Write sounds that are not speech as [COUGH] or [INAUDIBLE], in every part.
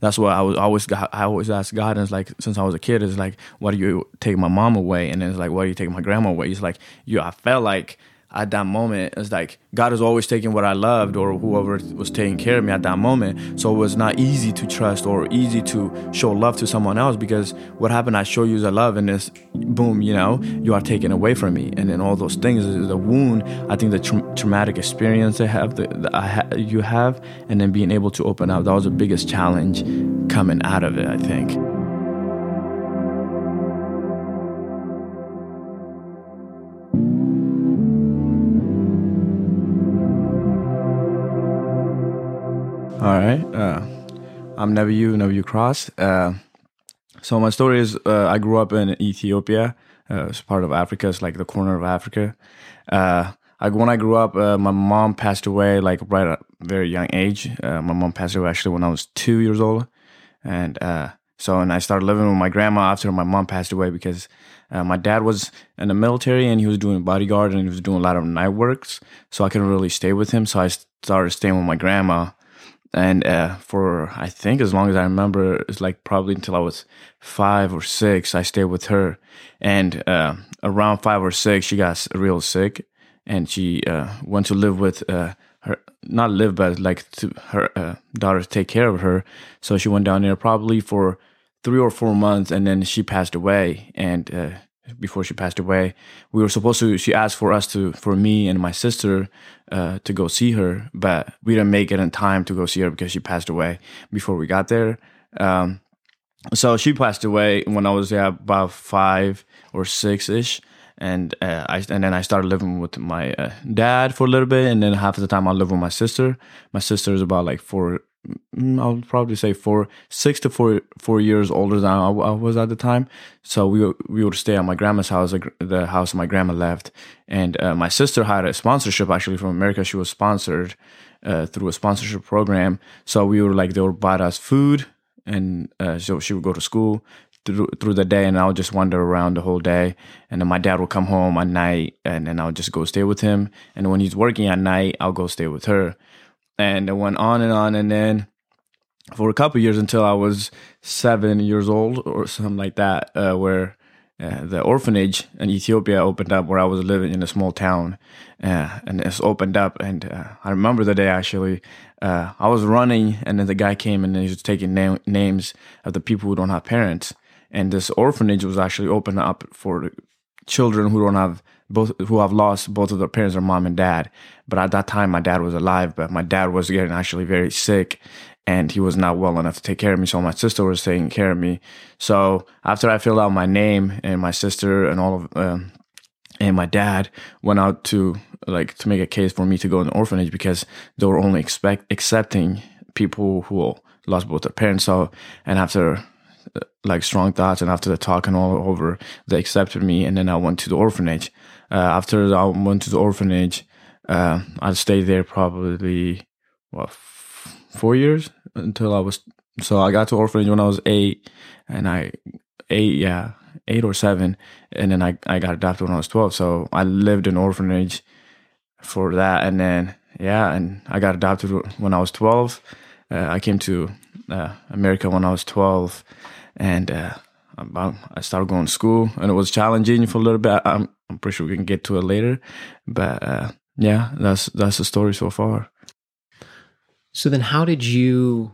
That's what I was always. I always ask God, and it's like since I was a kid, it's like, why do you take my mom away? And then it's like, why do you take my grandma away? It's like, you. I felt like at that moment, it's like God is always taking what I loved or whoever was taking care of me at that moment. So it was not easy to trust or easy to show love to someone else because what happened, I show you the love and this, boom, you know, you are taken away from me. And then all those things, the wound, I think the tra- traumatic experience i have, the, the ha- you have, and then being able to open up, that was the biggest challenge coming out of it, I think. All right. Uh, I'm Nebiu, Nebiu Cross. Uh, so my story is uh, I grew up in Ethiopia. Uh, it's part of Africa. It's like the corner of Africa. Uh, I, when I grew up, uh, my mom passed away like right at a very young age. My mom passed away actually when I was two years old. And so, and I started living with my grandma after my mom passed away because uh, my dad was in the military and he was doing bodyguard and he was doing a lot of night works. So I couldn't really stay with him. So I started staying with my grandma and uh, for I think as long as I remember, it's like probably until I was five or six, I stayed with her. And uh, around five or six, she got real sick, and she uh, went to live with uh, her, not live, but like to her uh, daughter to take care of her. So she went down there probably for three or four months, and then she passed away. And uh, before she passed away, we were supposed to. She asked for us to, for me and my sister, uh, to go see her, but we didn't make it in time to go see her because she passed away before we got there. Um, so she passed away when I was yeah, about five or six ish, and uh, I and then I started living with my uh, dad for a little bit, and then half of the time I live with my sister. My sister is about like four I'll probably say four, six to four, four years older than I, I was at the time. So we we would stay at my grandma's house, the house my grandma left, and uh, my sister had a sponsorship actually from America. She was sponsored uh, through a sponsorship program. So we were like they would buy us food, and uh, so she would go to school through through the day, and I would just wander around the whole day. And then my dad would come home at night, and then I would just go stay with him. And when he's working at night, I'll go stay with her and it went on and on and then for a couple years until I was seven years old or something like that, uh, where uh, the orphanage in Ethiopia opened up where I was living in a small town, uh, and it's opened up. And uh, I remember the day actually. Uh, I was running, and then the guy came and he was taking na- names of the people who don't have parents. And this orphanage was actually opened up for children who don't have both who have lost both of their parents, their mom and dad. But at that time, my dad was alive, but my dad was getting actually very sick and he was not well enough to take care of me. So my sister was taking care of me. So after I filled out my name and my sister and all of, um, and my dad went out to like to make a case for me to go in the orphanage because they were only expect accepting people who lost both their parents. So and after uh, like strong thoughts and after the talk and all over, they accepted me. And then I went to the orphanage. Uh, after I went to the orphanage, uh, I stayed there probably what f- four years until I was. So I got to orphanage when I was eight, and I eight yeah eight or seven, and then I I got adopted when I was twelve. So I lived in orphanage for that, and then yeah, and I got adopted when I was twelve. Uh, I came to uh, America when I was twelve, and uh, I started going to school, and it was challenging for a little bit. I'm I'm pretty sure we can get to it later, but uh, yeah, that's that's the story so far. So then, how did you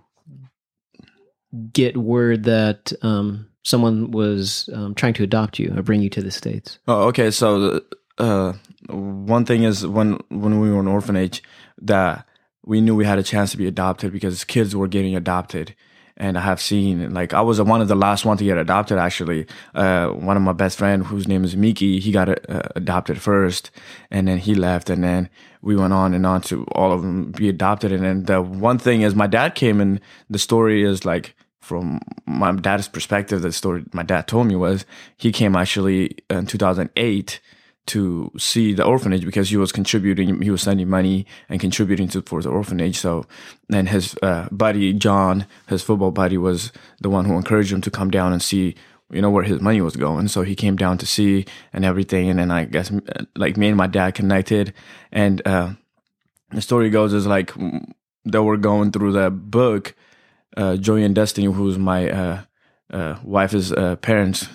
get word that um, someone was um, trying to adopt you or bring you to the states? Oh, okay. So uh, one thing is when when we were in orphanage, that we knew we had a chance to be adopted because kids were getting adopted and I have seen like I was one of the last one to get adopted. Actually, uh, one of my best friend, whose name is Miki, he got uh, adopted first, and then he left, and then we went on and on to all of them be adopted. And then the one thing is, my dad came, and the story is like from my dad's perspective. The story my dad told me was he came actually in 2008 to see the orphanage because he was contributing he was sending money and contributing to for the orphanage. So and his uh, buddy john his football buddy was the one who encouraged him to come down and see you know where his money was going. So he came down to see and everything. And then i guess like me and my dad connected. And uh, the story goes is like they were going through the book uh, Joey and Destiny, who's my uh, uh, wife's uh, parents,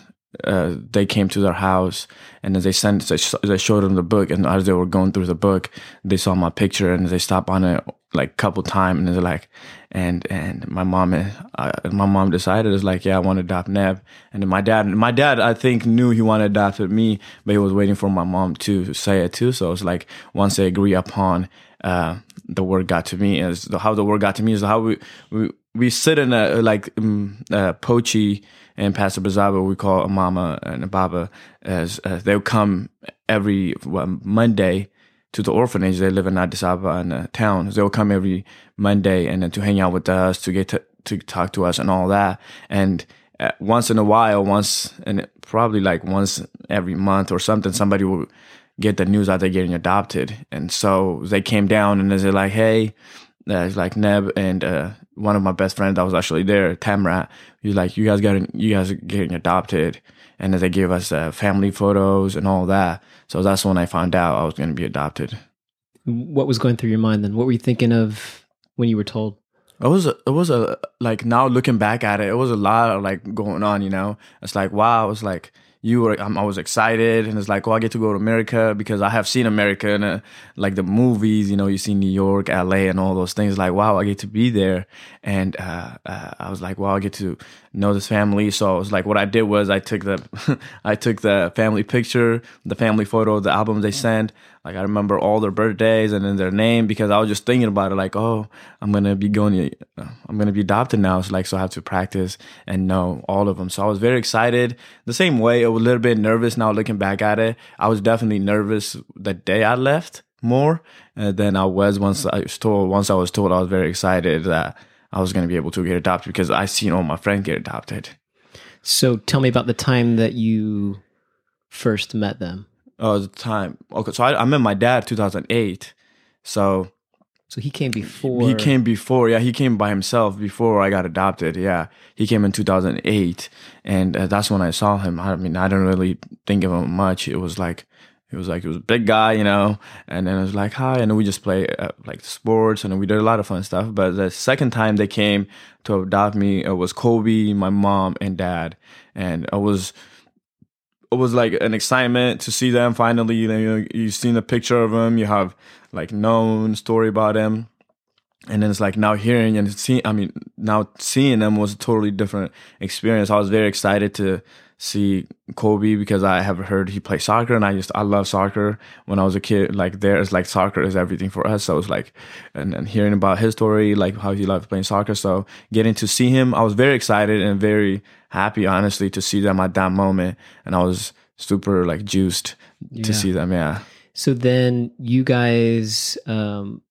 uh, they came to their house and then they sent they, sh- they showed them the book and as they were going through the book they saw my picture and they stopped on it like a couple times and they're like and and my mom and uh, my mom decided it's like yeah I want to adopt Neb. And then my dad my dad I think knew he wanted to adopt me but he was waiting for my mom to say it too. So it's like once they agree upon uh, the word got to me is how the word got to me is how we we, we sit in a like um, uh, Pochi and Pastor Bazaba, we call a mama and a baba, as uh, they'll come every well, Monday to the orphanage. They live in Addis Ababa in a town. They'll come every Monday and then to hang out with us, to get to, to talk to us and all that. And uh, once in a while, once and probably like once every month or something, somebody will get the news that they're getting adopted. And so they came down and they're like, hey, uh, like Neb and uh, one of my best friends that was actually there, Tamrat. He's like, you guys getting, you guys are getting adopted, and then they gave us uh, family photos and all that. So that's when I found out I was going to be adopted. What was going through your mind then? What were you thinking of when you were told? It was a, it was a like now looking back at it, it was a lot of like going on. You know, it's like wow, it's like you were um, I was excited and it's like oh I get to go to America because I have seen America in a, like the movies you know you see New York LA and all those things like wow I get to be there. And uh, uh, I was like wow I get to know this family. So it was like what I did was I took the [LAUGHS] I took the family picture the family photo the album they sent like I remember all their birthdays and then their name because I was just thinking about it. Like, oh, I'm gonna be going, to, I'm gonna be adopted now. So like, so I have to practice and know all of them. So I was very excited. The same way, I was a little bit nervous now looking back at it. I was definitely nervous the day I left more uh, than I was once I was told. Once I was told, I was very excited that I was gonna be able to get adopted because I seen all my friends get adopted. So tell me about the time that you first met them. Oh, the time. Okay, so I, I met my dad 2008. So So he came before. he came before. Yeah, he came by himself before I got adopted. Yeah, he came in 2008, and uh, that's when I saw him. I mean, I didn't really think of him much. It was like. It was like he was a big guy, you know, and then it was like hi, and then we just play uh, like sports, and we did a lot of fun stuff. But the second time they came to adopt me, it was Kobe, my mom, and dad, and I was it was like an excitement to see them finally. You know, you've seen a picture of them, you have like known story about them, and then it's like now hearing and seeing. I mean, now seeing them was a totally different experience. I was very excited to see Kobe because I have heard he plays soccer, and I just I love soccer. When I was a kid, like there is like soccer is everything for us. So it was like, and then hearing about his story, like how he loved playing soccer. So getting to see him, I was very excited and very happy, honestly, to see them at that moment, and I was super like juiced Yeah. to see them. Yeah. So then you guys um,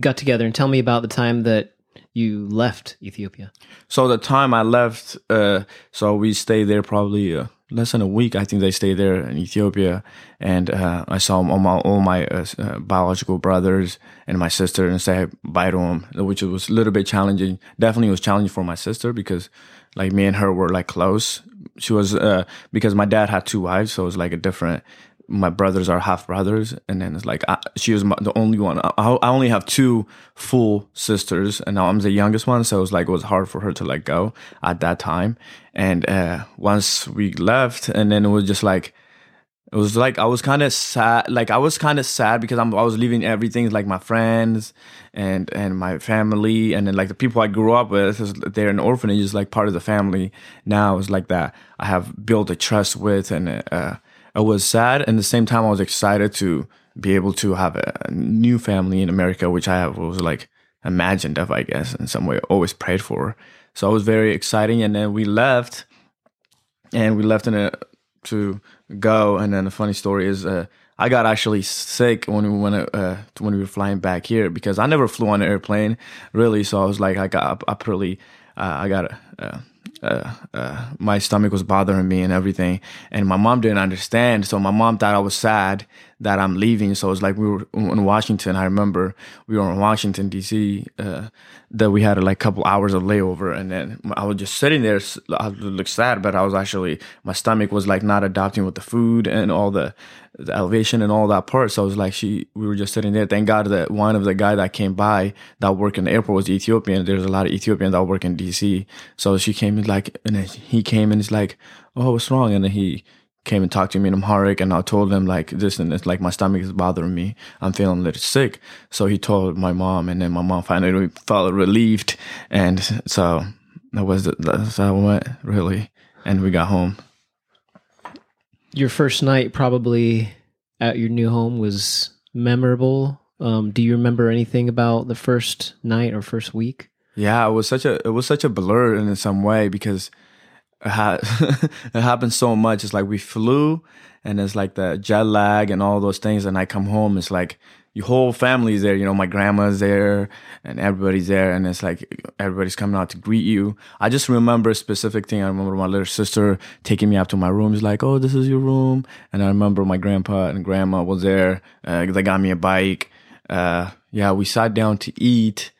got together and tell me about the time that you left Ethiopia. So the time I left, uh, so we stayed there probably uh, less than a week. I think they stayed there in Ethiopia, and uh, I saw all my all my uh, uh, biological brothers and my sister, and say bye to them, which was a little bit challenging. Definitely was challenging for my sister because, like me and her were like close. She was uh, because my dad had two wives, so it was like a different. My brothers are half brothers, and then it's like I, she was my, the only one. I, I only have two full sisters, and now I'm the youngest one, so it was like it was hard for her to let go at that time. And uh, once we left, and then it was just like it was like I was kind of sad. Like I was kind of sad because I'm I was leaving everything, like my friends and and my family, and then like the people I grew up with. They're an orphanage, is like part of the family. Now it's like that. I have built a trust with, and uh, I was sad. And at the same time, I was excited to be able to have a, a new family in America, which I have was like imagined of, I guess, in some way, always prayed for. So it was very exciting. And then we left, and we left in a to go. And then the funny story is, uh, I got actually sick when we went uh, when we were flying back here because I never flew on an airplane really. So I was like, I got I pretty uh, I got uh, uh, my stomach was bothering me and everything. And my mom didn't understand. So my mom thought I was sad that I'm leaving. So it's like we were in Washington. I remember we were in Washington D.C. Uh, that we had like a couple hours of layover, and then I was just sitting there. I looked sad, but I was actually my stomach was like not adapting with the food and all the, the elevation and all that part. So it was like she we were just sitting there. Thank God that one of the guy that came by that worked in the airport was Ethiopian. There's a lot of Ethiopians that work in D.C. So she came in like, and then he came and he's like, "Oh, what's wrong?" And then he came and talked to me in Amharic and I told him like this and it's like my stomach is bothering me. I'm feeling a little sick. So he told my mom and then my mom finally felt relieved. And so that was, the, that's how it went really. And we got home. Your first night probably at your new home was memorable. Um, do you remember anything about the first night or first week? Yeah, it was such a, it was such a blur in some way because it, ha- [LAUGHS] it happened so much. It's like we flew and it's like the jet lag and all those things. And I come home, it's like your whole family's there. You know, my grandma's there and everybody's there. And it's like everybody's coming out to greet you. I just remember a specific thing. I remember my little sister taking me up to my room. He's like, oh, this is your room. And I remember my grandpa and grandma was there. Uh, they got me a bike. Uh, yeah, we sat down to eat.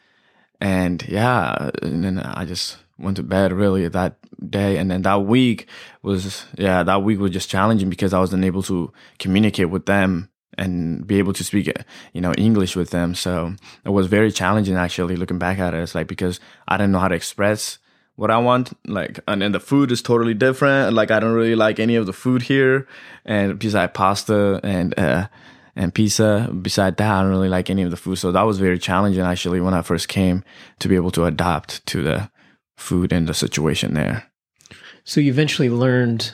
And yeah, and then I just went to bed really that day. And then that week was yeah that week was just challenging because i wasn't able to communicate with them and be able to speak you know english with them. So it was very challenging actually looking back at it. It's like because i didn't know how to express what i want like and then the food is totally different. Like i don't really like any of the food here. And beside pasta and uh and pizza. Beside that, I don't really like any of the food. So that was very challenging actually when I first came to be able to adapt to the food and the situation there. So you eventually learned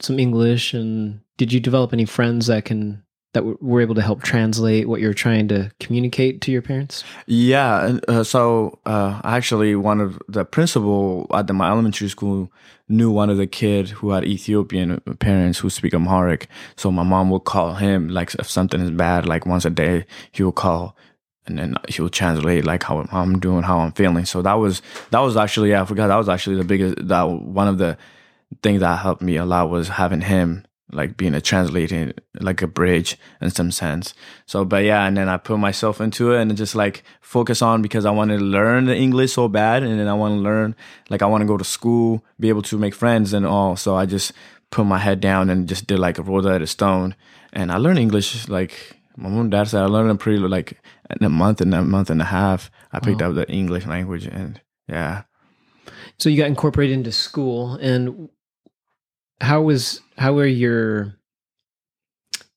some English, and did you develop any friends that can that we were able to help translate what you're trying to communicate to your parents? Yeah, uh, so uh, actually, one of the principal at the, my elementary school knew one of the kid who had Ethiopian parents who speak Amharic. So my mom would call him like if something is bad, like once a day, he would call and then he'll translate like how I'm doing, how I'm feeling. So that was that was actually yeah, I forgot that was actually the biggest that one of the things that helped me a lot was having him like being a translating like a bridge in some sense. So but yeah, and then I put myself into it and just like focus on because I wanted to learn the English so bad and then I want to learn like I want to go to school, be able to make friends and all. So I just put my head down and just did like a roll at a stone and I learned English like my mom and dad said I learned it pretty like in a month and a month and a half. I picked wow. up the English language and yeah. So you got incorporated into school and how was how were your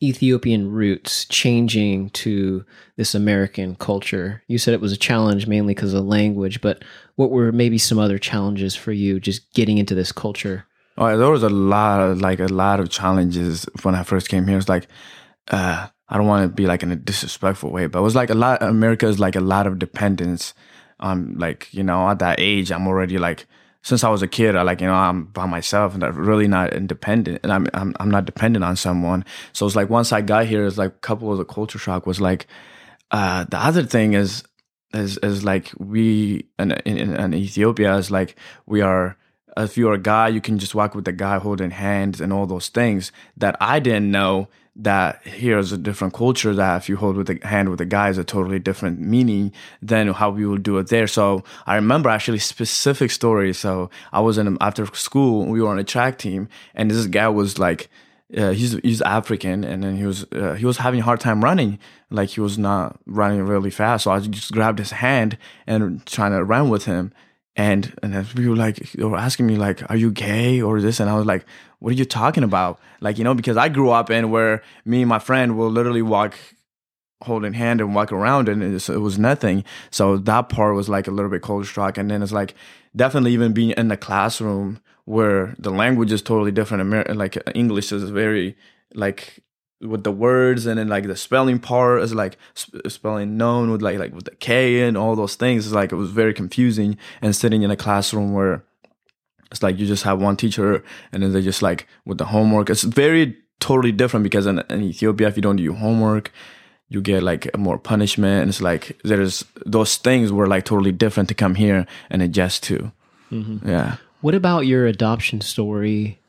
Ethiopian roots changing to this American culture? You said it was a challenge mainly because of language, but what were maybe some other challenges for you just getting into this culture? Oh, there was a lot of like a lot of challenges when I first came here. It's like uh I don't want to be like in a disrespectful way, but it was like a lot. America is like a lot of dependence on like you know at that age I'm already like since I was a kid I like you know I'm by myself and I'm really not independent and I'm I'm I'm not dependent on someone. So it's like once I got here, it's like a couple of the culture shock was like uh the other thing is is is like we in, in, in Ethiopia is like we are if you're a guy, you can just walk with the guy holding hands and all those things that I didn't know that here's a different culture that if you hold with a hand with a guy is a totally different meaning than how we would do it there. So I remember actually specific stories. So I was in after school, we were on a track team, and this guy was like, uh, he's he's African, and then he was uh, he was having a hard time running, like he was not running really fast. So I just grabbed his hand and trying to run with him, and and people like they were asking me like, "Are you gay or this?" And I was like, "What are you talking about?" Like you know, because I grew up in where me and my friend will literally walk holding hand and walk around and it, was nothing. So that part was like a little bit culture shock. And then it's like definitely even being in the classroom where the language is totally different. Like English is very like with the words and then like the spelling part is like sp- spelling known with like like with the K and all those things. It's like it was very confusing and sitting in a classroom where it's like you just have one teacher and then they just like with the homework. It's very totally different because in, in Ethiopia, if you don't do your homework, you get like more punishment. And it's like there's those things were like totally different to come here and adjust to. Mm-hmm. Yeah. What about your adoption story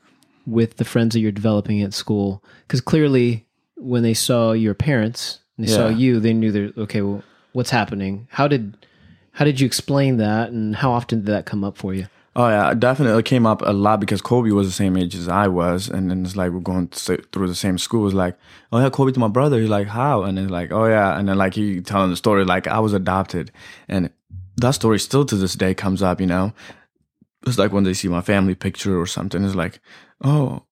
with the friends that you're developing at school? Because clearly, when they saw your parents and they saw you, they knew they're okay. Well, what's happening? How did how did you explain that, and how often did that come up for you? Oh yeah, it definitely came up a lot because Kobe was the same age as I was, and then it's like we're going th- through the same school. It's like, oh yeah, Kobe's my brother. He's like, how? And then like, oh yeah, and then like he telling the story like I was adopted, and that story still to this day comes up. You know, it's like when they see my family picture or something, it's like, oh,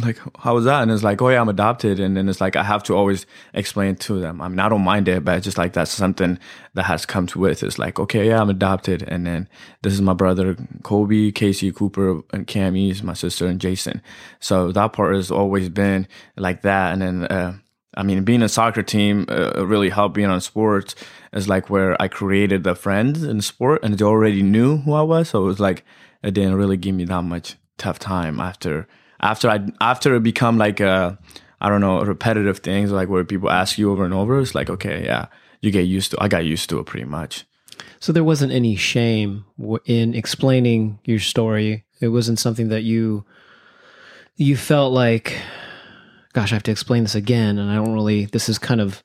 like how was that? And it's like, oh yeah, I'm adopted, and then it's like I have to always explain to them. I mean, I don't mind it, but it's just like that's something that has come to with. It's like, okay, yeah, I'm adopted, and then this is my brother Kobe, Casey, Cooper, and Cammy is my sister, and Jason. So that part has always been like that, and then. uh I mean, being a soccer team uh, really helped being on sports is like where I created the friends in sport and they already knew who I was. So it was like, it didn't really give me that much tough time after, after I, after it become like a, I don't know, repetitive things like where people ask you over and over. It's like, okay, yeah, you get used to, I got used to it pretty much. So there wasn't any shame in explaining your story. It wasn't something that you you felt like, gosh, I have to explain this again, and I don't really. This is kind of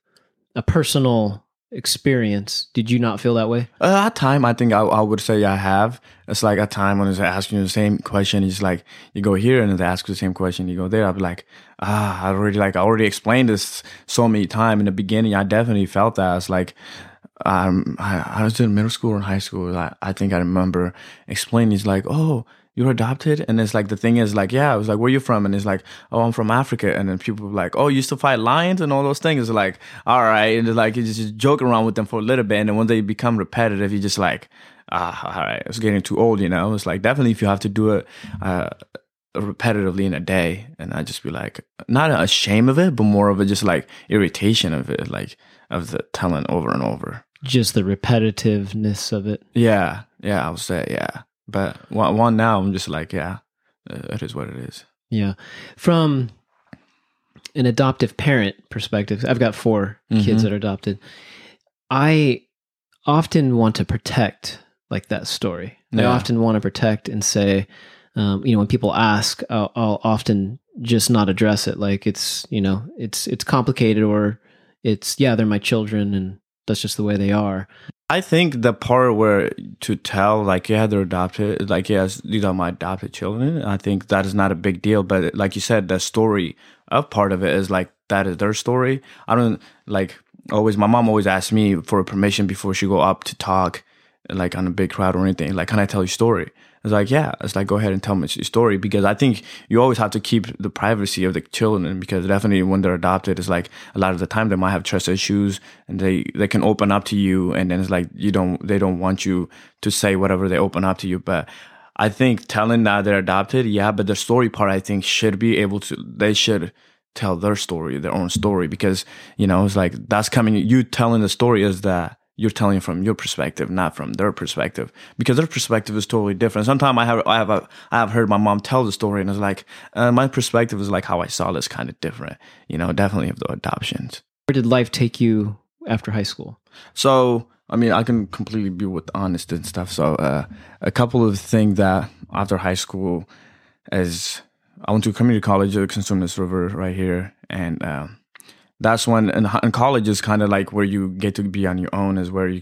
a personal experience. Did you not feel that way? Uh, at time, I think I, I would say I have. It's like a time when it's asking you the same question. It's like you go here and they ask you the same question. You go there. I'd be like, ah, I already like I already explained this so many times in the beginning. I definitely felt that. It's like um, I, I was in middle school and high school. I, I think I remember explaining. It's like, oh, you're adopted, and it's like the thing is like, yeah. I was like, where are you from? And it's like, oh, I'm from Africa. And then people were like, oh, you used to fight lions and all those things. It's like, all right, and it's like you just joke around with them for a little bit, and then when they become repetitive, you just like, ah, all right, it's getting too old. You know, it's like definitely if you have to do it. Uh, repetitively in a day and i just be like not ashamed of it but more of a just like irritation of it like of the telling over and over Just the repetitiveness of it. yeah yeah i would say yeah but one, one now i'm just like yeah uh, it is what it is Yeah. From an adoptive parent perspective, I've got 4 kids Mhm. that are adopted. I often want to protect like that story. I often want to protect and say, um, you know, when people ask, I'll, I'll often just not address it. Like it's, you know, it's it's complicated or it's yeah, they're my children and that's just the way they are. I think the part where to tell, like, yeah, they're adopted, like, yes, these are my adopted children. I think that is not a big deal. But like you said, the story of part of it is like that is their story. I don't like always. My mom always asks me for permission before she go up to talk, like on a big crowd or anything. Like, can I tell your story? It's like, yeah. It's like, go ahead and tell me your story because I think you always have to keep the privacy of the children because definitely when they're adopted, it's like a lot of the time they might have trust issues and they they can open up to you, and then it's like you don't they don't want you to say whatever they open up to you, but. I think telling that they're adopted, yeah, but the story part, I think, should be able to. They should tell their story, their own story, because you know it's like that's coming. You telling the story is that you're telling from your perspective, not from their perspective, because their perspective is totally different. Sometimes I have I have a, I have heard my mom tell the story, and it's like uh, my perspective is like how I saw this kind of different. You know, definitely of the adoptions. Where did life take you after high school? So, I mean, I can completely be with honest and stuff. So, uh, a couple of things that after high school is I went to community college at Cosumnes River right here, and um, that's when in college is kind of like where you get to be on your own. Is where you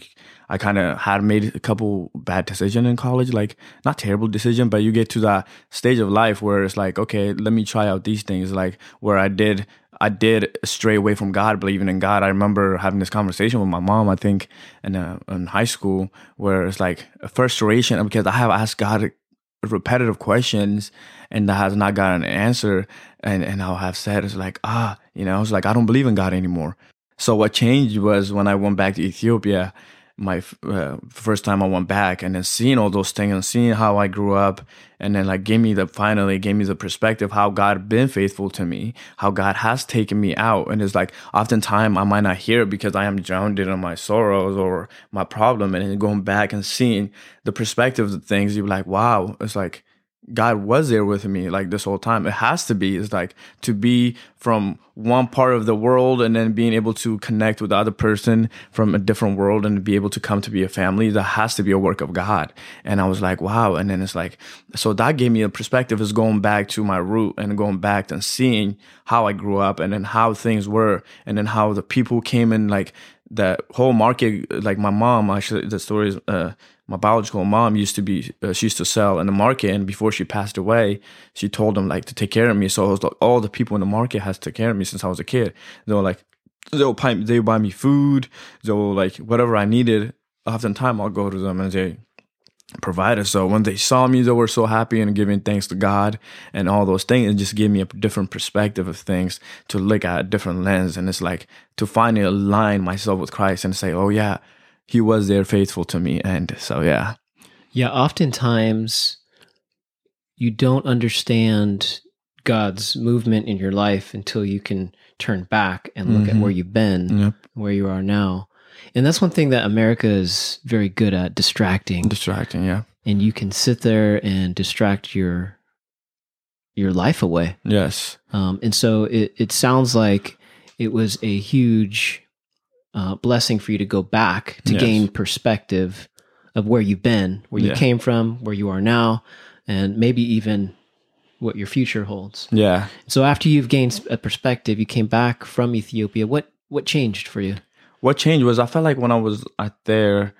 I kind of had made a couple bad decision in college, like not terrible decision, but you get to that stage of life where it's like, okay, let me try out these things. Like where I did, I did stray away from God, believing in God. I remember having this conversation with my mom, I think, in uh, in high school, where it's like a frustration because I have asked God repetitive questions and that has not gotten an answer, and and I'll have said it's like ah, you know, I was like I don't believe in God anymore. So what changed was when I went back to Ethiopia my uh, first time I went back and then seeing all those things and seeing how I grew up and then like gave me the finally gave me the perspective how God been faithful to me, how God has taken me out. And it's like oftentimes I might not hear it because I am drowned in my sorrows or my problem and then going back and seeing the perspective of things, you're like, wow, it's like God was there with me like this whole time. It has to be. It's like to be from one part of the world and then being able to connect with the other person from a different world and be able to come to be a family. That has to be a work of God. And I was like, wow. And then it's like, so that gave me a perspective is going back to my root and going back and seeing how I grew up and then how things were and then how the people came in like the whole market. Like my mom, actually, the story is, uh, my biological mom used to be uh, she used to sell in the market and before she passed away she told them like to take care of me. So it was like all the people in the market has to take care of me since i was a kid. They were like they'll buy, they buy me food. They'll like whatever i needed. Oftentimes i'll go to them and they provide it so when they saw me they were so happy and giving thanks to god and all those things it just gave me a different perspective of things to look at a different lens and it's like to finally align myself with christ and say oh yeah he was there faithful to me. And so, yeah. Yeah. Oftentimes, you don't understand God's movement in your life until you can turn back and look mm-hmm. at where you've been, yep. where you are now. And that's one thing that America is very good at distracting. Distracting, yeah. And you can sit there and distract your your life away. Yes. Um, and so it, it sounds like it was a huge uh, blessing for you to go back to yes. gain perspective of where you've been, where you yeah. came from, where you are now, and maybe even what your future holds. Yeah. So after you've gained a perspective, you came back from Ethiopia. What what changed for you? What changed was I felt like when I was out there,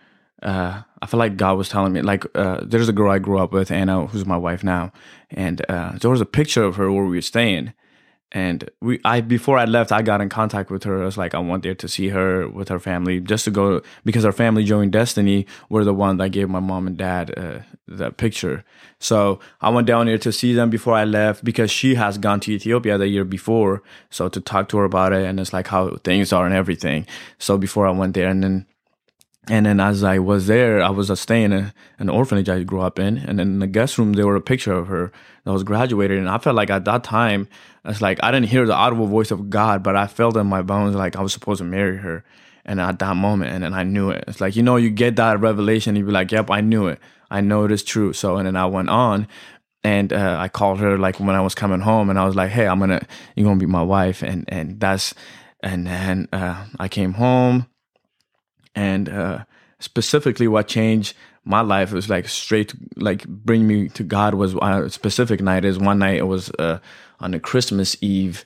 uh, I felt like God was telling me like uh, there's a girl I grew up with, Anna, who's my wife now, and uh, there was a picture of her where we were staying, and we i before i left i got in contact with her. I was like i want there to see her with her family just to go because her family Joey and Destiny were the one that gave my mom and dad uh, that picture. So i went down there to see them before i left because she has gone to ethiopia the year before so to talk to her about it and it's like how things are and everything. So before i went there and then and then as I was there, I was staying in an orphanage I grew up in. And then in the guest room, there were a picture of her that was graduated. And I felt like at that time, it's like I didn't hear the audible voice of God, but I felt in my bones like I was supposed to marry her. And at that moment, and then I knew it. It's like, you know, you get that revelation, you be like, yep, I knew it. I know it is true. So, and then I went on and uh, I called her like when I was coming home and I was like, hey, I'm gonna, you're gonna be my wife. And, and that's, and then uh, I came home and uh, specifically what changed my life was like straight like bring me to god was uh, a specific night is one night it was uh, on a christmas eve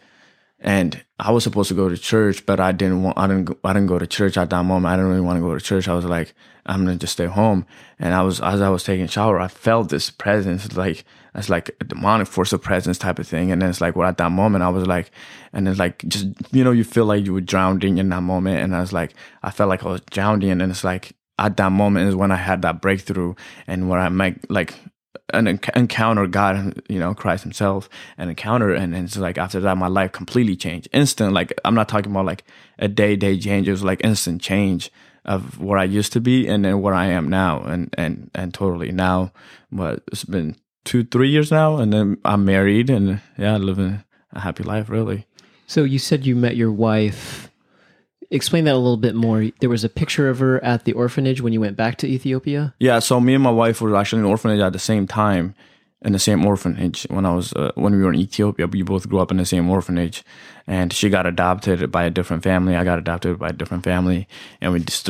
and i was supposed to go to church but i didn't want i didn't i didn't go to church at that moment i didn't really want to go to church i was like i'm gonna just stay home and i was as i was taking a shower i felt this presence like it's like a demonic force of presence type of thing. And then it's like, well, at that moment, I was like, and it's like, just, you know, you feel like you were drowning in that moment. And I was like, I felt like I was drowning. And it's like, at that moment is when I had that breakthrough and where I make like an encounter God, you know, Christ Himself, an encounter, and, and it's like after that, my life completely changed, instant. Like I'm not talking about like a day day change; it was like instant change of where I used to be and then where I am now, and and and totally now. But it's been two, three years now, and then I'm married, and yeah, living a happy life, really. So you said you met your wife. Explain that a little bit more. There was a picture of her at the orphanage when you went back to Ethiopia. Yeah, so me and my wife were actually in an orphanage at the same time, in the same orphanage when I was uh, when we were in Ethiopia. We both grew up in the same orphanage, and she got adopted by a different family. I got adopted by a different family, and we just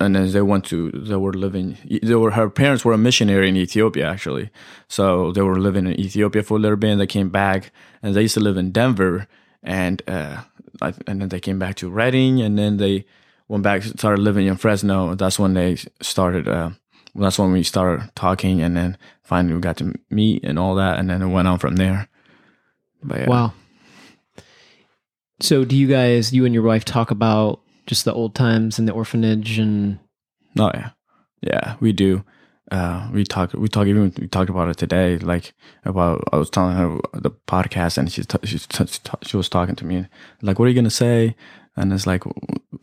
and then they went to they were living they were her parents were a missionary in Ethiopia actually so they were living in Ethiopia for a little bit and they came back and they used to live in Denver and uh and then they came back to Reading, and then they went back started living in Fresno. That's when they started uh that's when we started talking and then finally we got to meet and all that and then it went on from there. But yeah. wow. So do you guys you and your wife talk about just the old times in the orphanage and oh yeah. Yeah we do uh, we talk we talk even we talked about it today like about i was telling her the podcast and she she, she was talking to me like what are you gonna say and it's like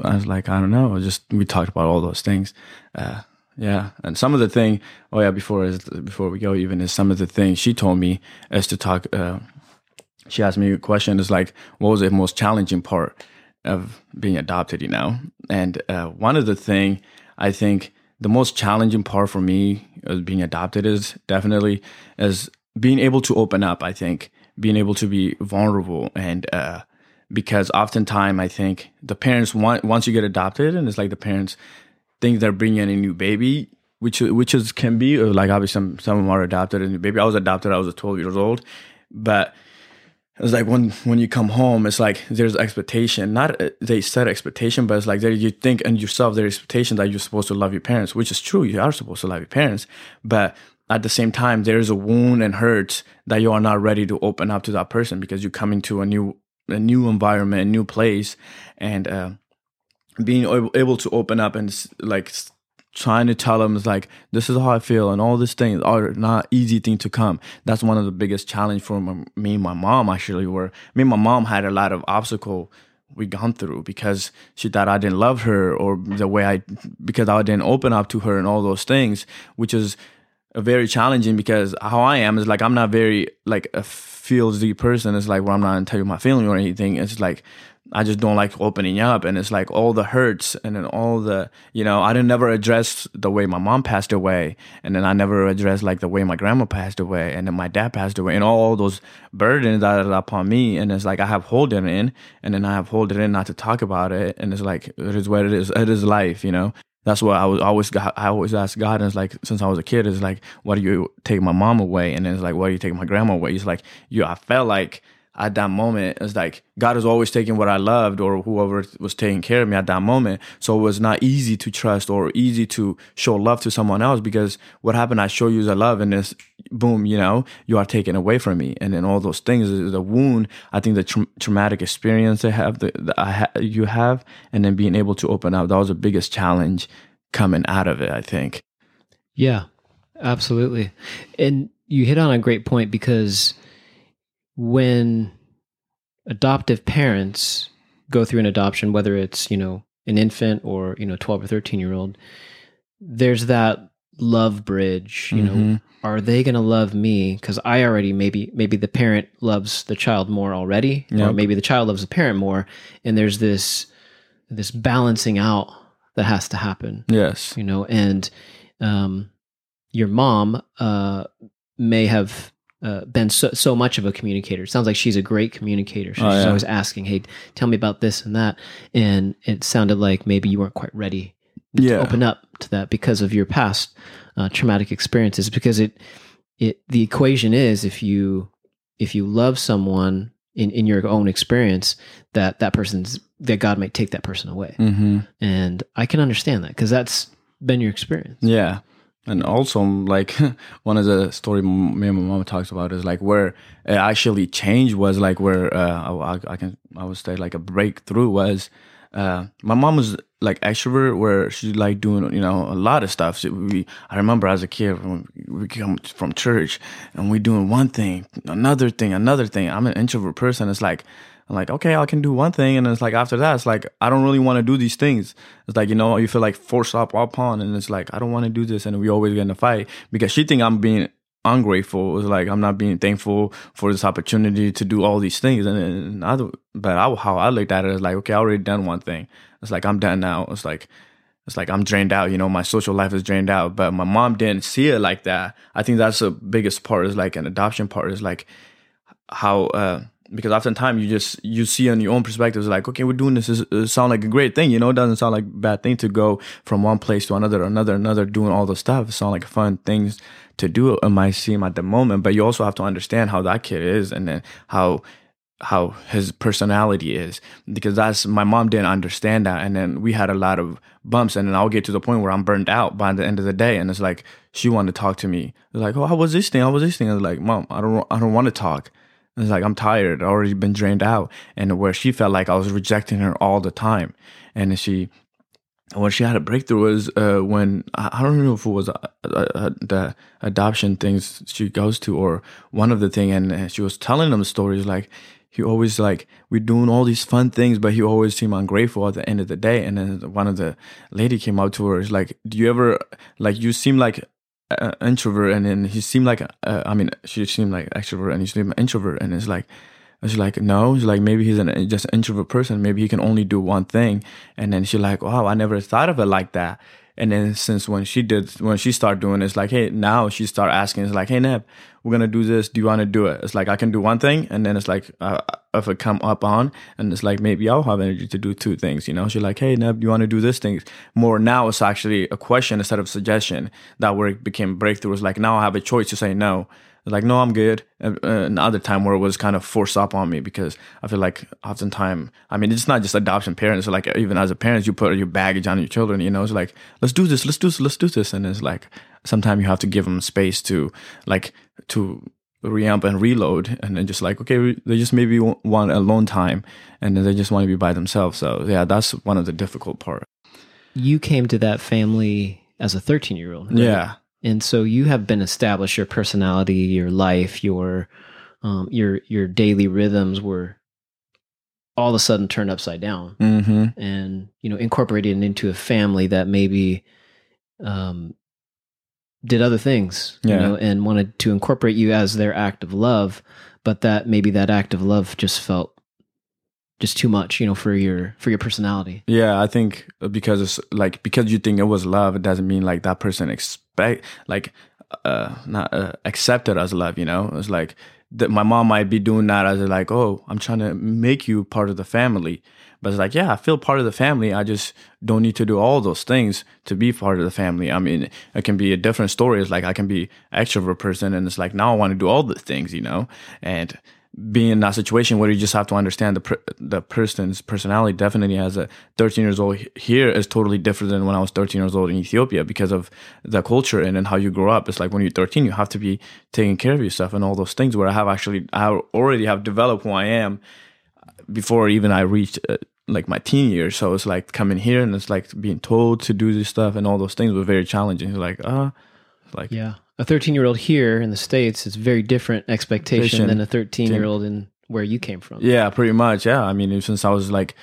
i was like i don't know just we talked about all those things uh, yeah and some of the thing oh yeah before is before we go even is some of the things she told me is to talk uh, she asked me a question is like what was the most challenging part of being adopted, you know. And uh, one of the thing I think the most challenging part for me of being adopted is definitely is being able to open up i think being able to be vulnerable and uh because oftentimes i think the parents want once you get adopted and it's like the parents think they're bringing in a new baby which which is can be like obviously some some of them are adopted a new baby. I was adopted i was 12 years old but it's like when when you come home it's like there's expectation. Not uh, they set expectation but it's like there you think and yourself there's expectation that you're supposed to love your parents which is true you are supposed to love your parents. But at the same time there's a wound and hurt that you are not ready to open up to that person because you come into a new a new environment a new place. And uh, being able to open up and like trying to tell them is like this is how I feel and all these things are not easy thing to come. That's one of the biggest challenge for my, me and my mom actually. Where me and my mom had a lot of obstacle we gone through because she thought I didn't love her or the way I because I didn't open up to her and all those things, which is very challenging because how I am is like I'm not very like a feels the person. It's like where I'm not gonna tell you my feeling or anything. It's like I just don't like opening up. And it's like all the hurts and then all the, you know, I didn't never address the way my mom passed away. And then I never addressed like the way my grandma passed away and then my dad passed away and all those burdens that are upon me. And it's like I have hold it in and then I have hold it in not to talk about it. And it's like, it is what it is. It is life, you know? That's what I was always. I always ask God, and it's like since I was a kid, it's like, why do you take my mom away? And then it's like, why do you take my grandma away? It's like, you. I felt like at that moment it's like god is always taking what i loved or whoever was taking care of me at that moment. So it was not easy to trust or easy to show love to someone else because what happened i show you the love and this boom you know you are taken away from me. And then all those things the wound i think the tra- traumatic experience they have the, the ha- you have and then being able to open up that was the biggest challenge coming out of it i think. Yeah absolutely. And you hit on a great point because when adoptive parents go through an adoption, whether it's, you know, an infant or, you know, 12 or 13 year old, there's that love bridge, you mm-hmm. know, are they going to love me? Because I already maybe, maybe the parent loves the child more already, yep. or maybe the child loves the parent more. And there's this, this balancing out that has to happen. Yes. You know, and, um, your mom, uh, may have uh, been so, so much of a communicator. It sounds like she's a great communicator. She's oh, yeah. always asking, "Hey, tell me about this and that." And it sounded like maybe you weren't quite ready yeah. to open up to that because of your past uh, traumatic experiences. Because it it the equation is if you if you love someone in in your own experience, that that person's that God might take that person away. Mm-hmm. And I can understand that because that's been your experience. Yeah. And also, like [LAUGHS] one of the story me and my mom talks about is like where it actually changed was like where uh, I, I can I would say like a breakthrough was uh, my mom was like extrovert where she like doing you know a lot of stuff. So we I remember as a kid we come from church and we doing one thing, another thing, another thing. I'm an introvert person. It's like I'm like, okay, I can do one thing. And it's like, after that, it's like, I don't really want to do these things. It's like, you know, you feel like forced up upon. And it's like, I don't want to do this. And we always get in a fight because she think I'm being ungrateful. It's like, I'm not being thankful for this opportunity to do all these things. And, and I, but I, how I looked at it is like, okay, I already done one thing. It's like, I'm done now. It's like, it's like I'm drained out, you know, my social life is drained out. But my mom didn't see it like that. I think that's the biggest part is like an adoption part is like how, uh, because oftentimes you just you see on your own perspective it's like okay we're doing this. It sound like a great thing you know? It doesn't sound like a bad thing to go from one place to another another another doing all the stuff. It sound like fun things to do it might seem at the moment. But you also have to understand how that kid is and then how how his personality is because that's my mom didn't understand that. And then we had a lot of bumps and then I'll get to the point where I'm burned out by the end of the day. And it's like she wanted to talk to me. Like oh how was this thing? How was this thing? I was like mom I don't I don't want to talk it's like I'm tired, I've already been drained out, and where she felt like I was rejecting her all the time, and she, when she had a breakthrough was uh, when I don't know if it was uh, uh, uh, the adoption things she goes to or one of the thing, and she was telling them stories like he always like we're doing all these fun things, but he always seemed ungrateful at the end of the day. And then one of the lady came up to her, is like, "Do you ever like you seem like uh, introvert and then he seemed like uh, I mean she seemed like extrovert and he seemed introvert and it's like she's like no it's like maybe he's an just an introvert person. Maybe he can only do one thing. And then she's like wow I never thought of it like that And then since when she did, when she started doing it, it's like, hey, now she start asking, it's like, hey, Neb, we're gonna do this. Do you want to do it? It's like I can do one thing, and then it's like uh, if it come up on, and it's like maybe I'll have energy to do two things. You know, she's like, hey, Neb, do you want to do this thing? More now, it's actually a question instead of suggestion. That where it became breakthroughs. Like now I have a choice to say no like no i'm good. And, uh, and other time where it was kind of forced up on me because i feel like oftentimes i mean it's not just adoption parents like even as a parent you put your baggage on your children you know it's like let's do this let's do this let's do this. And it's like sometimes you have to give them space to like to reamp and reload. And then just like okay they just maybe want alone time and then they just want to be by themselves. So yeah that's one of the difficult part. You came to that family as a 13 year old right? yeah and so you have been established your personality your life your um, your your daily rhythms were all of a sudden turned upside down mm-hmm. and you know incorporated into a family that maybe um, did other things Yeah. you know and wanted to incorporate you as their act of love but that maybe that act of love just felt just too much you know for your for your personality Yeah, I think because it's like because you think it was love, it doesn't mean like that person expect like uh not uh, accept it as love. You know, it's like that my mom might be doing that as like, oh, I'm trying to make you part of the family. But it's like, yeah, I feel part of the family. I just don't need to do all those things to be part of the family. I mean, it can be a different story. It's like I can be extrovert person, and it's like now I want to do all the things, you know, and being in that situation where you just have to understand the the person's personality definitely as a 13 years old here is totally different than when I was 13 years old in Ethiopia because of the culture and then how you grow up. It's like when you're 13, you have to be taking care of yourself and all those things. Where I have actually, I already have developed who I am before even I reached uh, like my teen years. So it's like coming here and it's like being told to do this stuff and all those things were very challenging. It's like, uh, like yeah a 13 year old here in the states is very different expectation Expectation. than a 13 year old in where you came from Yeah, pretty much. Yeah, I mean, since I was like,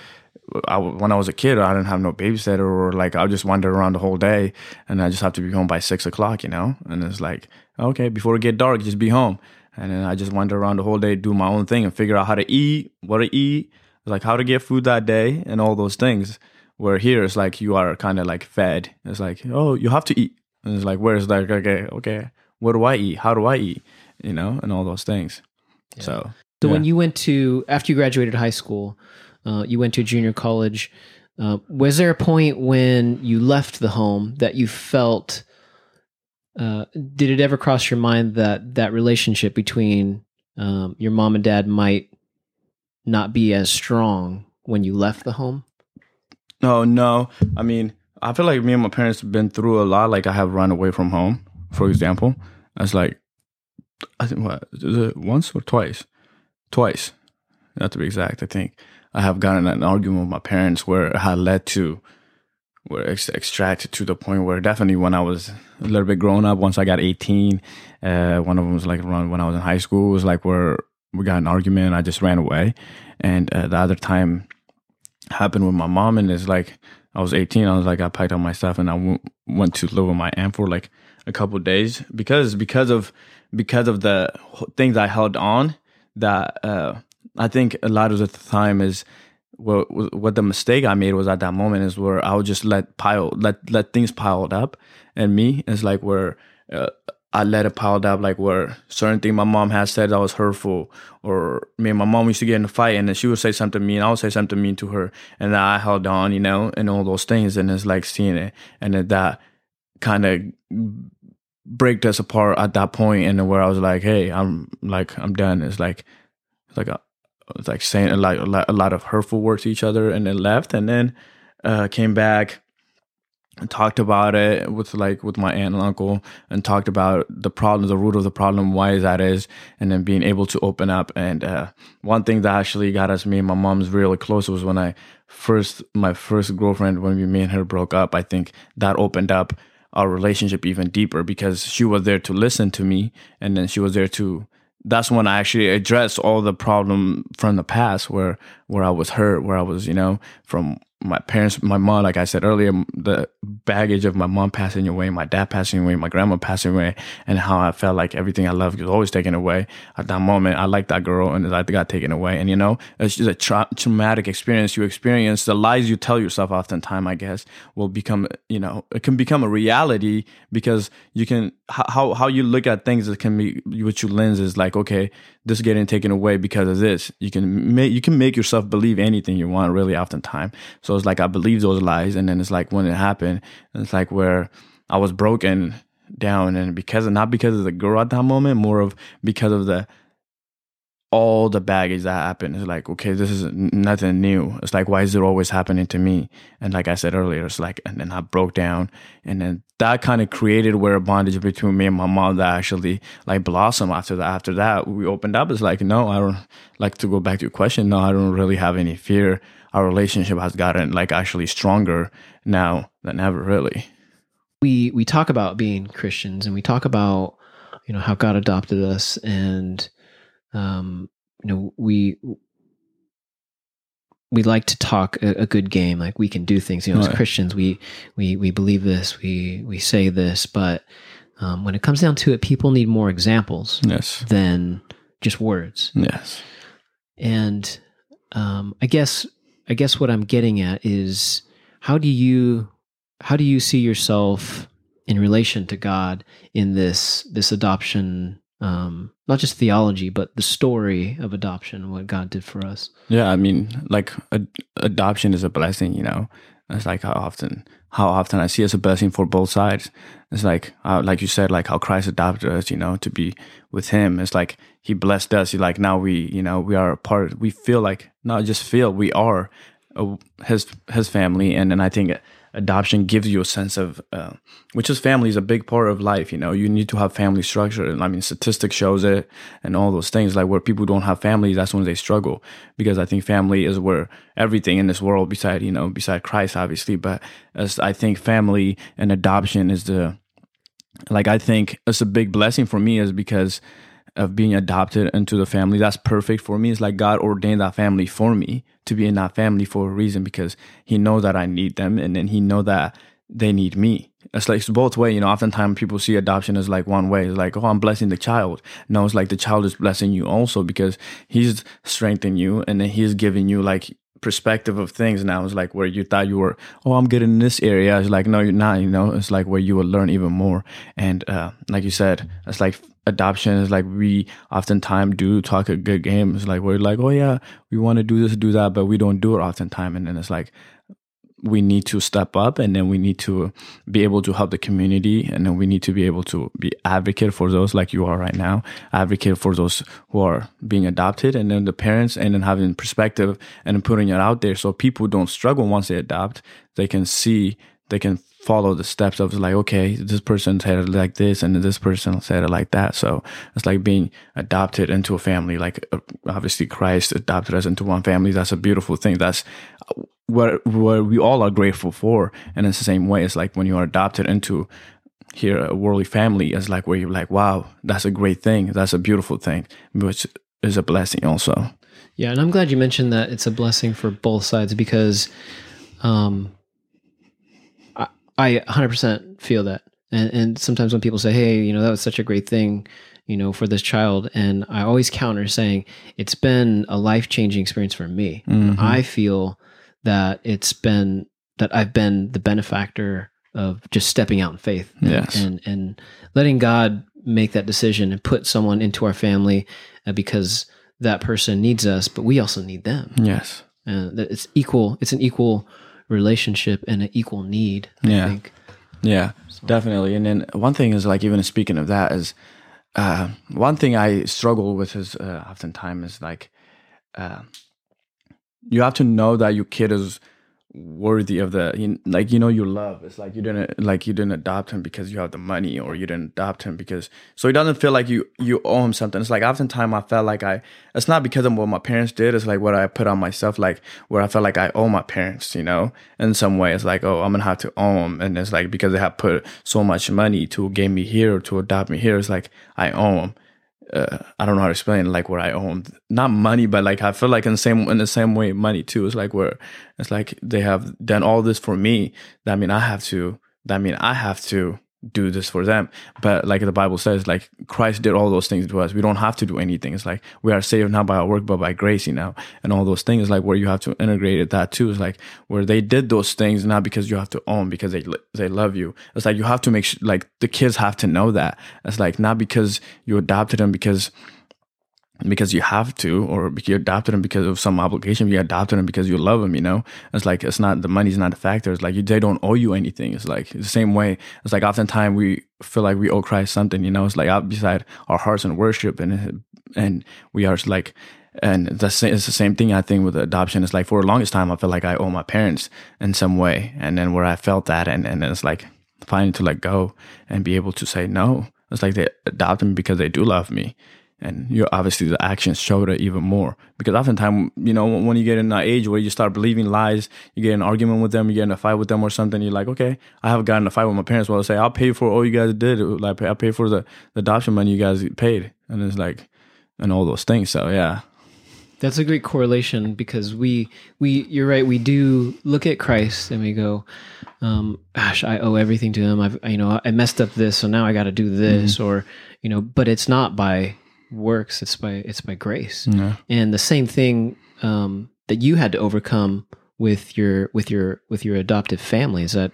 I, when I was a kid, I didn't have no babysitter, or like I just wandered around the whole day, and I just have to be home by six o'clock, you know. And it's like, okay, before it get dark, just be home. And then I just wander around the whole day, do my own thing, and figure out how to eat, what to eat, like how to get food that day, and all those things. Where here, it's like you are kind of like fed. It's like, oh, you have to eat, and it's like, where's like, okay, okay, what do I eat? How do I eat? You know, and all those things. So So when you went to after you graduated high school, uh, you went to junior college. Uh, was there a point when you left the home that you felt? Uh, did it ever cross your mind that that relationship between um, your mom and dad might not be as strong when you left the home? Oh no. I mean, I feel like me and my parents have been through a lot. Like I have run away from home, for example. That's like I think what once or twice? Twice. Not to be exact, I think. I have gotten an argument with my parents where it had led to where it's extracted to the point where definitely when I was a little bit grown up, once I got 18, uh, one of them was like around when I was in high school, was like where we got an argument I just ran away. And uh, the other time happened with my mom and it's like I was 18 I was like I packed up my stuff and I w- went to live with my aunt for like a couple days because because of because of the things I held on that uh I think a lot of the time is what what the mistake I made was at that moment is where I would just let pile let let things piled up and me is like where uh, I let it piled up like where certain thing my mom has said that was hurtful or me and my mom used to get in a fight and then she would say something mean I would say something mean to her and I held on you know and all those things and it's like seeing it and then that kind of break us apart at that point and where I was like hey I'm like I'm done. It's like it's like a, it's like saying a lot, a lot a lot of hurtful words to each other and then left and then uh came back and talked about it with like with my aunt and uncle and talked about the problem the root of the problem why that is and then being able to open up. And uh one thing that actually got us me and my mom's really close was when i first my first girlfriend when we me and her broke up i think that opened up our relationship even deeper because she was there to listen to me and then she was there to that's when I actually addressed all the problem from the past where where I was hurt, where I was, you know, from my parents, my mom, like I said earlier, the baggage of my mom passing away, my dad passing away, my grandma passing away, and how I felt like everything I loved was always taken away. At that moment, I liked that girl, and I got taken away. And you know, it's just a tra- traumatic experience you experience. The lies you tell yourself, oftentimes, I guess, will become, you know, it can become a reality because you can how how you look at things. It can be what your lens is like, okay, this getting taken away because of this. You can make you can make yourself believe anything you want, really, oftentimes. So it's like I believe those lies, and then it's like when it happened, it's like where I was broken down, and because of, not because of the girl at that moment, more of because of the all the baggage that happened. It's like okay, this is nothing new. It's like why is it always happening to me? And like I said earlier, it's like and then I broke down, and then that kind of created where a bondage between me and my mom that actually like blossomed after that. After that, we opened up. It's like no, I don't like to go back to your question. No, I don't really have any fear our relationship has gotten like actually stronger now than ever really we we talk about being christians and we talk about you know how god adopted us and um you know we we like to talk a, a good game like we can do things you know as christians we we we believe this we we say this but um, when it comes down to it people need more examples yes. than just words. Yes. And um, i guess I guess what I'm getting at is how do you how do you see yourself in relation to God in this this adoption um, not just theology but the story of adoption what God did for us. Yeah I mean like ad- adoption is a blessing you know? It's like how often how often I see it as a blessing for both sides. It's like uh, like you said like how Christ adopted us you know to be with him. It's like he blessed us. He like now we you know we are a part we feel like not just feel we are his his family and then I think adoption gives you a sense of uh, which is family is a big part of life you know? You need to have family structure and i mean statistics shows it and all those things like where people don't have families that's when they struggle because i think family is where everything in this world beside you know beside christ obviously but as i think family and adoption is the like i think it's a big blessing for me is because of being adopted into the family that's perfect for me it's like god ordained that family for me to be in that family for a reason because he knows that i need them and then he know that they need me it's like it's both way you know oftentimes people see adoption as like one way it's like oh i'm blessing the child no it's like the child is blessing you also because he's strengthening you and then he's giving you like perspective of things now. It's like where you thought you were, oh, I'm good in this area. It's like, no, you're not, you know, it's like where you will learn even more. And, uh, like you said, it's like adoption is like we oftentimes do talk a good game. It's like we're like, oh yeah, we want to do this, do that, but we don't do it oftentimes. And then it's like we need to step up and then we need to be able to help the community and then we need to be able to be advocate for those like you are right now advocate for those who are being adopted and then the parents and then having perspective and putting it out there so people don't struggle once they adopt they can see they can follow the steps of like okay this person said it like this and this person said it like that. So it's like being adopted into a family like uh, obviously christ adopted us into one family. That's a beautiful thing. That's where where we all are grateful for. And it's the same way it's like when you are adopted into here a worldly family it's like where you're like wow that's a great thing. That's a beautiful thing which is a blessing also. Yeah and i'm glad you mentioned that it's a blessing for both sides because um I 100% feel that. And, and sometimes when people say, hey, you know, that was such a great thing, you know, for this child. And I always counter saying, it's been a life changing experience for me. Mm-hmm. I feel that it's been, that I've been the benefactor of just stepping out in faith. And, yes. And, and letting God make that decision and put someone into our family uh, because that person needs us, but we also need them. Yes. And it's equal, it's an equal relationship and an equal need. I yeah. Think. Yeah, so. definitely. And then one thing is like even speaking of that is uh, one thing I struggle with is uh, oftentimes is like uh, you have to know that your kid is worthy of the you, like you know your love. It's like you didn't like you didn't adopt him because you have the money or you didn't adopt him because so he doesn't feel like you you owe him something. It's like oftentimes i felt like i it's not because of what my parents did. It's like what i put on myself like where i felt like i owe my parents you know in some way. It's like oh i'm gonna have to owe them and it's like because they have put so much money to get me here or to adopt me here it's like i owe them uh, I don't know how to explain like what I own not money, but like I feel like in the same in the same way money too. It's like where it's like they have done all this for me. That mean I have to. That mean I have to do this for them. But like the Bible says, like Christ did all those things to us. We don't have to do anything. It's like we are saved not by our work, but by grace, you know, and all those things like where you have to integrate it, that too. Is like where they did those things, not because you have to own, because they, they love you. It's like you have to make sure, like the kids have to know that. It's like not because you adopted them, because because you have to, or you adopted them because of some obligation. You adopted them because you love them. You know, it's like it's not the money's not a factor. It's like you, they don't owe you anything. It's like the same way. It's like oftentimes we feel like we owe Christ something. You know, it's like beside our hearts and worship, and and we are like. And the same, it's the same thing I think with adoption. It's like for the longest time I felt like I owe my parents in some way, and then where I felt that, and and it's like finding to let go and be able to say no. It's like they adopt me because they do love me, and you obviously the actions show that even more. Because oftentimes you know when you get in that age where you start believing lies you get in an argument with them you get in a fight with them or something you're like okay i haven't gotten a fight with my parents well i say i'll pay for all you guys did like i'll pay for the, the adoption money you guys paid and it's like and all those things. So yeah. That's a great correlation because we we you're right we do look at christ and we go um, gosh i owe everything to him. I've you know i messed up this so now i got to do this mm-hmm. or you know but it's not by works it's by it's by grace yeah. and the same thing um, that you had to overcome with your with your with your adoptive family is that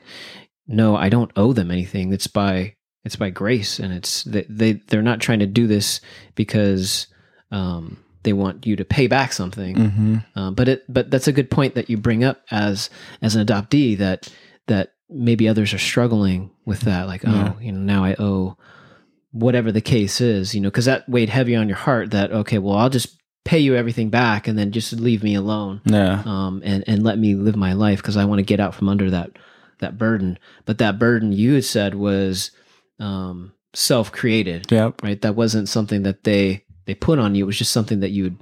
no i don't owe them anything it's by it's by grace and it's they, they they're not trying to do this because um, they want you to pay back something mm-hmm. uh, but it but that's a good point that you bring up as as an adoptee that that maybe others are struggling with that like yeah. oh you know now i owe whatever the case is, you know, because that weighed heavy on your heart that, okay, well, I'll just pay you everything back and then just leave me alone. Yeah. Um, and, and let me live my life because I want to get out from under that, that burden. But that burden you had said was, um, self created. Yeah. Right. That wasn't something that they, they put on you. It was just something that you'd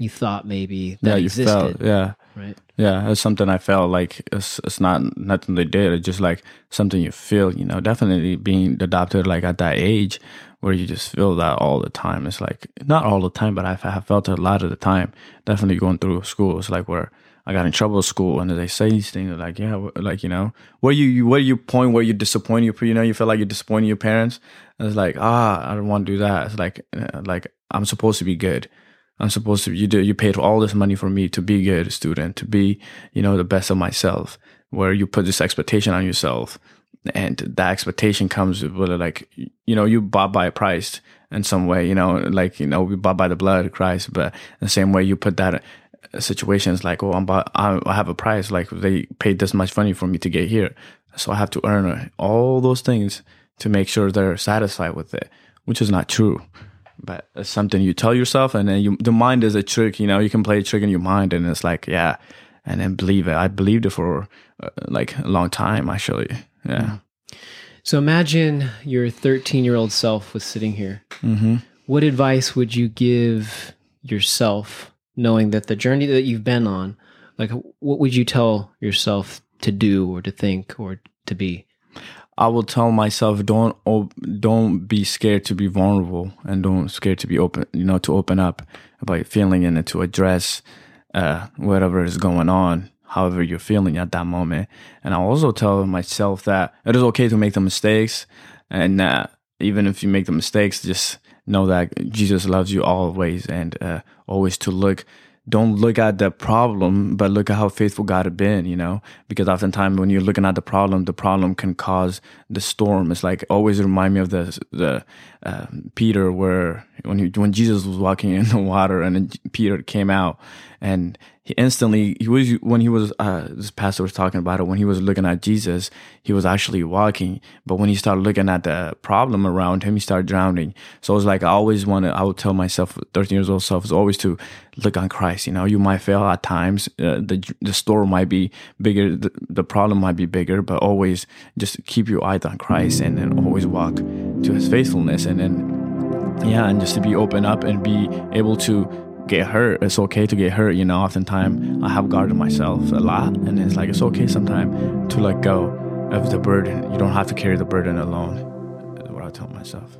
you thought maybe that yeah, existed. Felt, yeah. Right. Yeah, it's something I felt like it's it's not nothing they did. It's just like something you feel. You know, definitely being adopted like at that age where you just feel that all the time. It's like not all the time, but I have felt it a lot of the time. Definitely going through school, it's like where I got in trouble at school, and they say these things like, yeah, like you know, where you, you where you point where you disappoint you, you know, you feel like you're disappointing your parents. And it's like, ah, I don't want to do that. It's like, uh, like I'm supposed to be good. I'm supposed to you do you paid all this money for me to be a good student, to be, you know, the best of myself, where you put this expectation on yourself. And that expectation comes with like you know, you bought by a price in some way, you know, like, you know, we bought by the blood of Christ, but the same way you put that uh, situations like, oh, I'm bought, I have a price, like they paid this much money for me to get here. So I have to earn all those things to make sure they're satisfied with it, which is not true but it's something you tell yourself and then you the mind is a trick you know you can play a trick in your mind and it's like yeah and then believe it. I believed it for uh, like a long time actually. Yeah. So imagine your 13 year old self was sitting here. Mm-hmm. what advice would you give yourself knowing that the journey that you've been on like what would you tell yourself to do or to think or to be I will tell myself don't don't be scared to be vulnerable and don't scared to be open you know to open up about feeling and to address uh, whatever is going on however you're feeling at that moment. And I also tell myself that it is okay to make the mistakes and uh, even if you make the mistakes just know that Jesus loves you always and uh, always to look don't look at the problem, but look at how faithful God has been, you know? Because oftentimes when you're looking at the problem, the problem can cause the storm. It's like always remind me of the the uh, Peter where when he, when Jesus was walking [LAUGHS] in the water and Peter came out and he instantly he was when he was uh, this pastor was talking about it when he was looking at Jesus he was actually walking. But when he started looking at the problem around him he started drowning. So it's like I always want to I would tell myself 13 years old self is always to look on Christ. You know you might fail at times uh, the the storm might be bigger the, the problem might be bigger but always just keep your eyes on Christ and then always walk to his faithfulness. And then yeah and just to be open up and be able to get hurt. It's okay to get hurt. You know, oftentimes I have guarded myself a lot, and it's like it's okay sometimes to let go of the burden. You don't have to carry the burden alone. Is what I tell myself.